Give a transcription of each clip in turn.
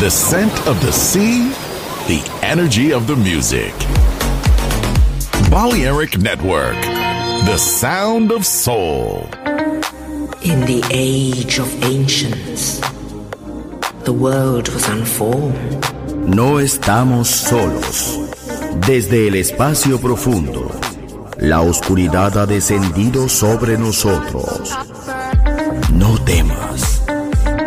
The scent of the sea, the energy of the music. Balearic Network, the sound of soul. In the age of ancients, the world was unformed. No estamos solos. Desde el espacio profundo, la oscuridad ha descendido sobre nosotros.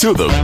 to them.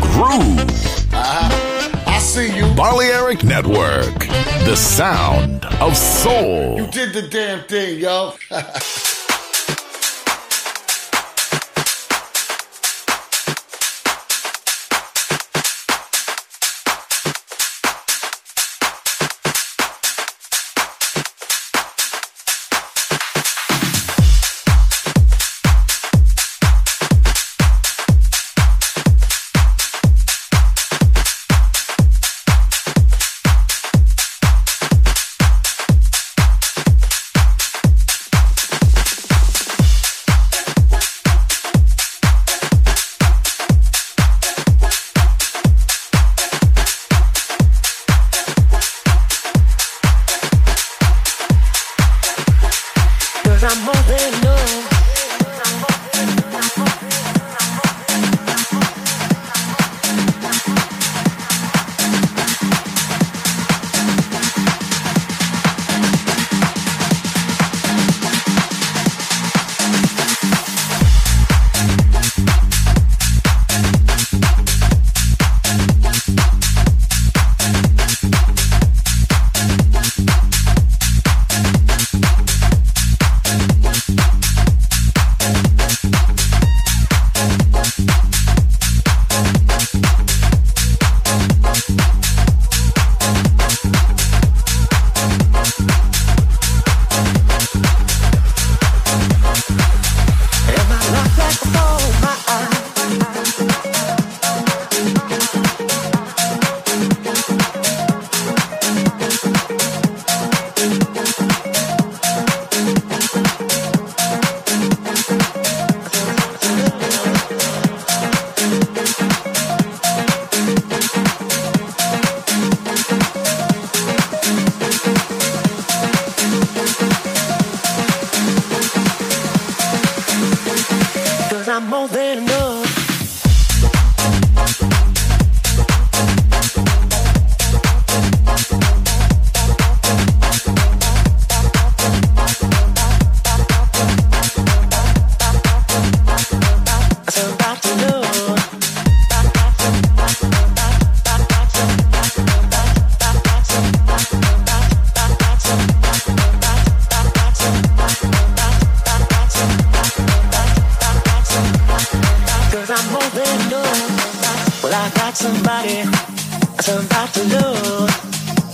I got somebody about to love.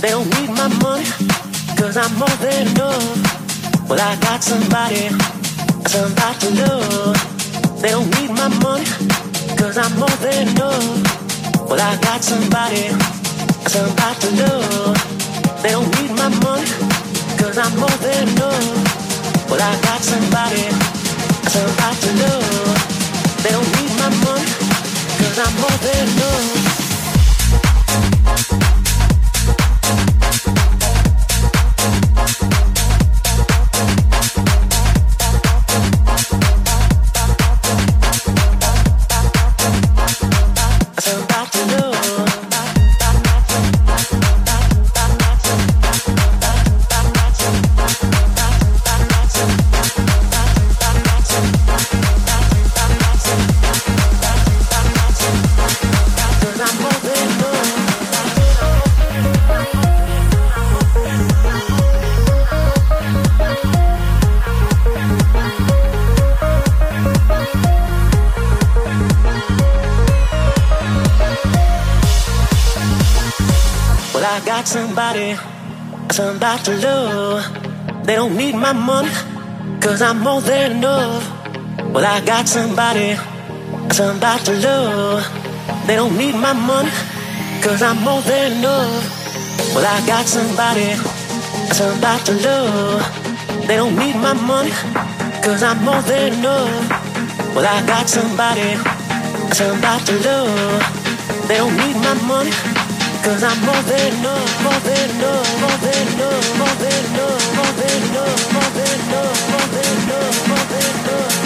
They don't need my money. Cause I'm more than enough. Well, I got somebody about to love. They don't need my money. Cause I'm more than enough. Well, I got somebody about to love. They don't need my money. Cause I'm more than enough. Well, I got somebody about to love. They don't need my money, moderno. About to love. They don't need my money, cause I'm more than enough. Well, I got somebody about to love. They don't need my money, cause I'm more than enough. Well, I got somebody about to love. They don't need my money, cause I'm more than enough. Well, I got somebody I'm to love. They don't need my money. Cause I'm more than enough, more than enough, more than enough, more than enough, more than enough, more than enough, more than enough, more than enough.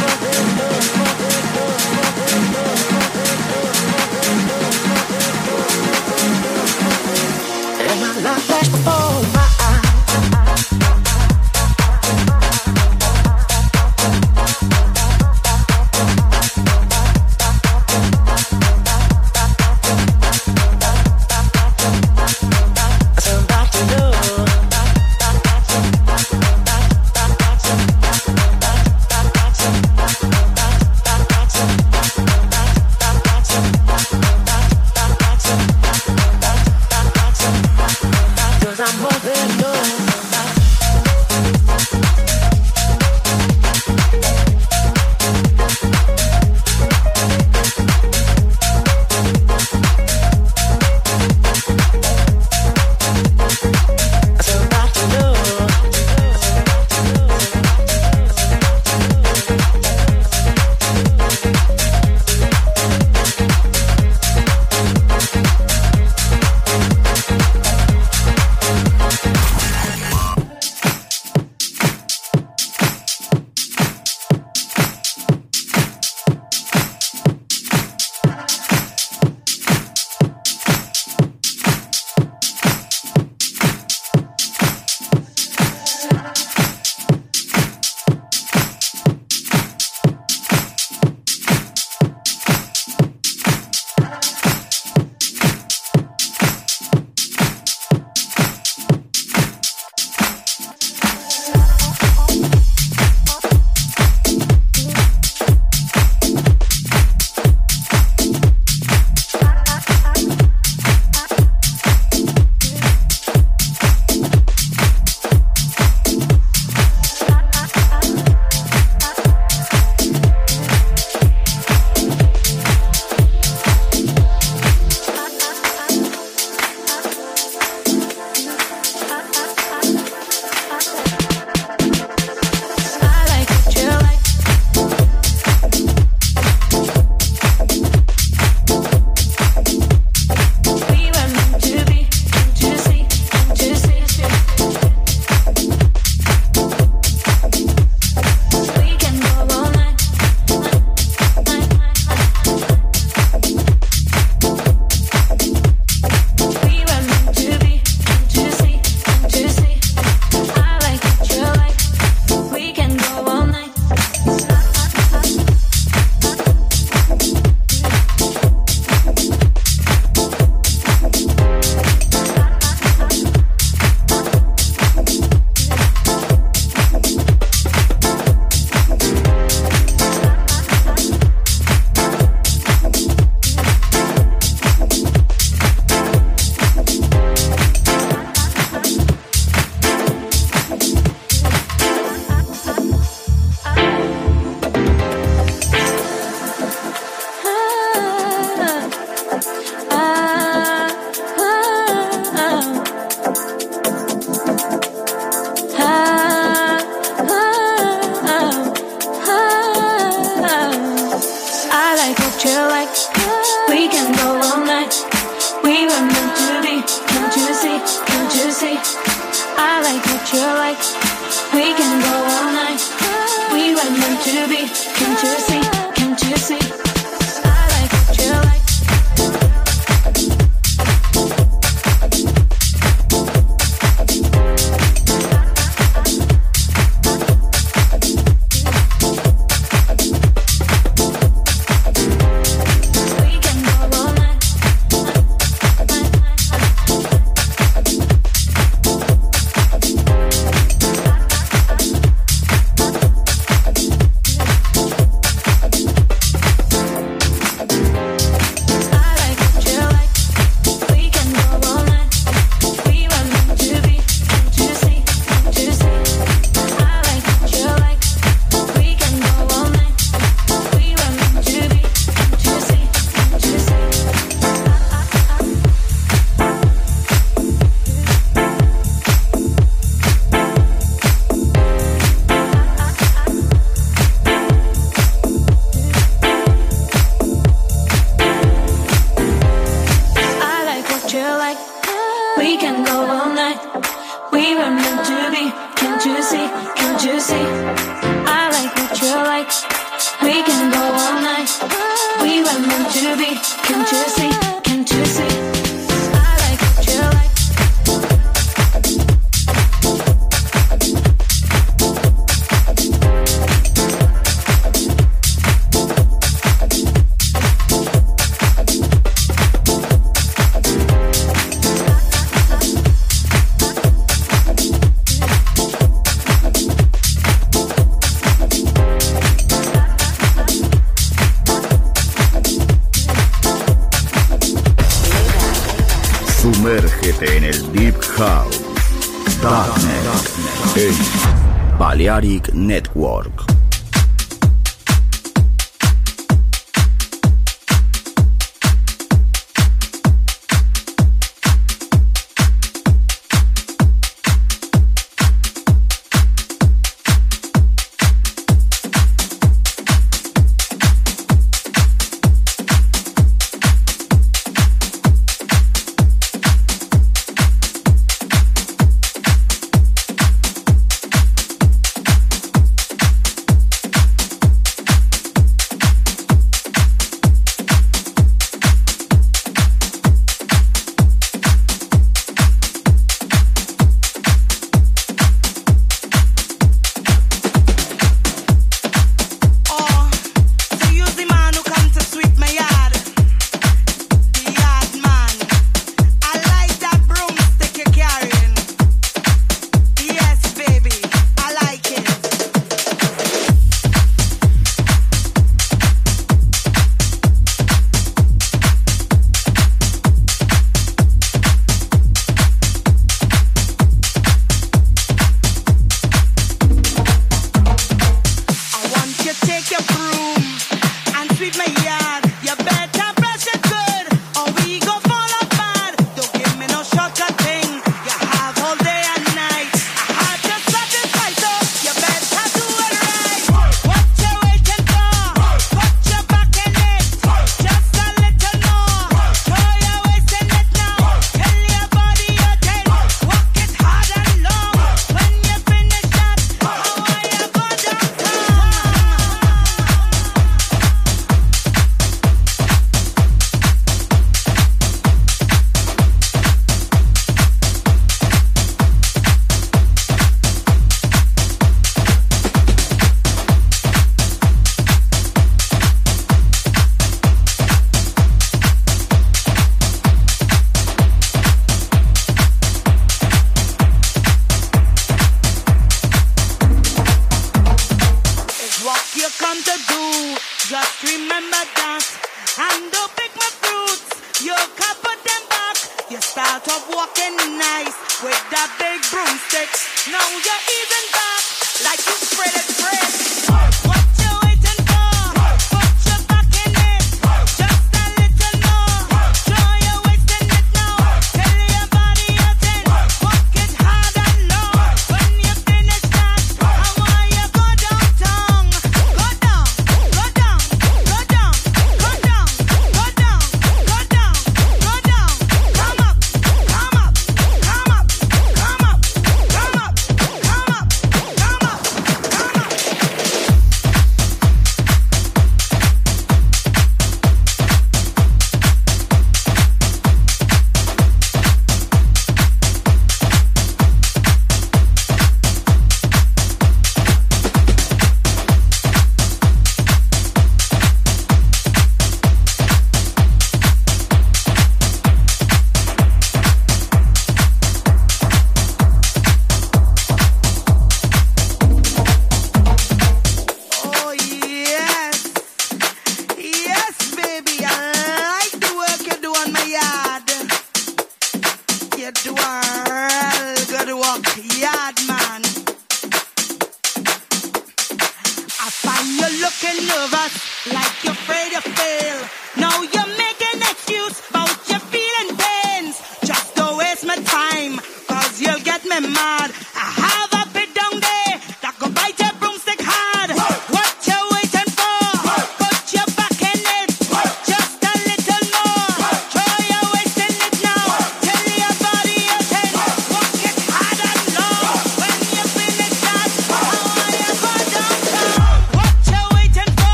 Network.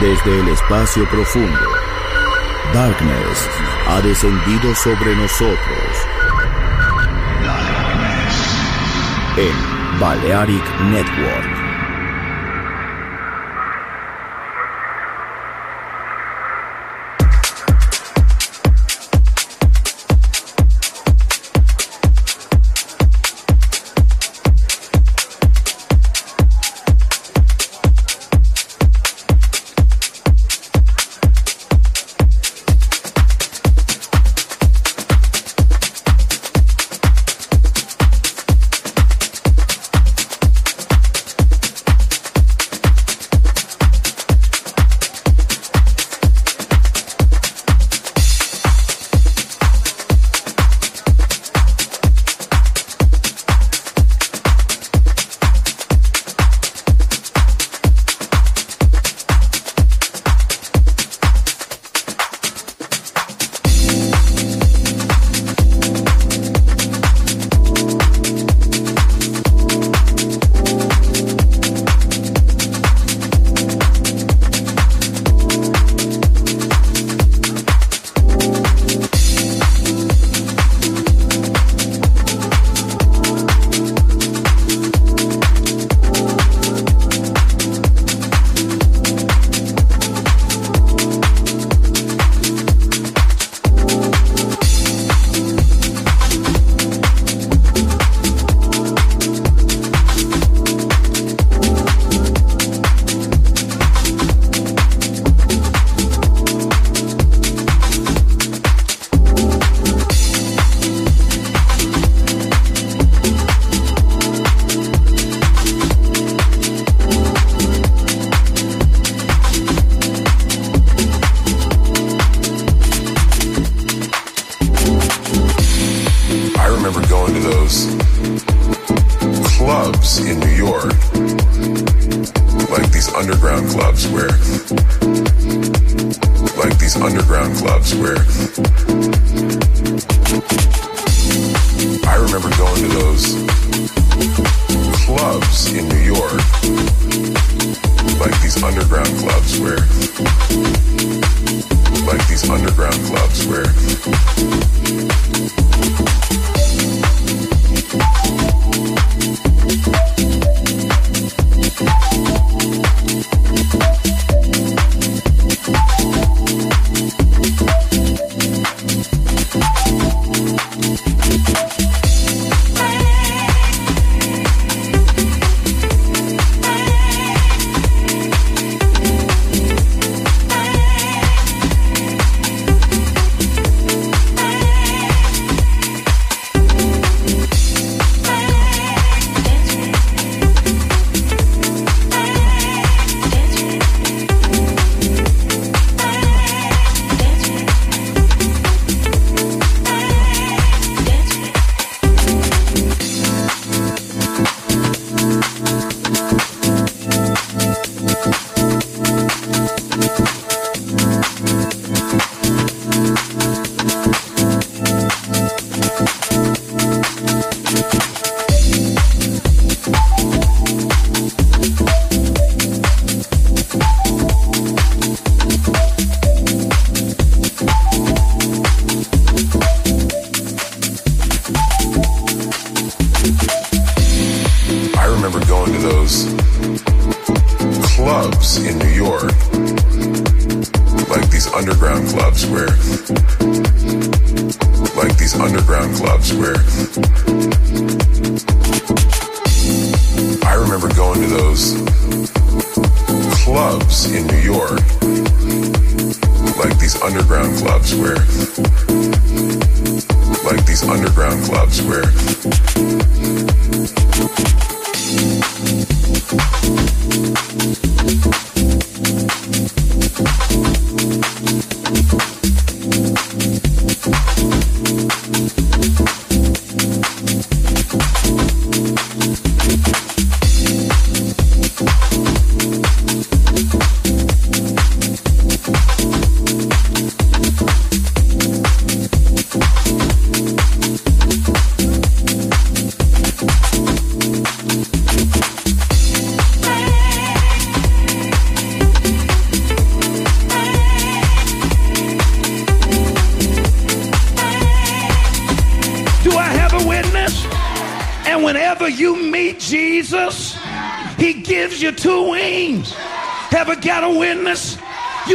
Desde el espacio profundo, Darkness ha descendido sobre nosotros. En Balearic Network. clubs in New York, like these underground clubs where, like these underground clubs where, I remember going to those clubs in New York, like these underground clubs where, like these underground clubs where,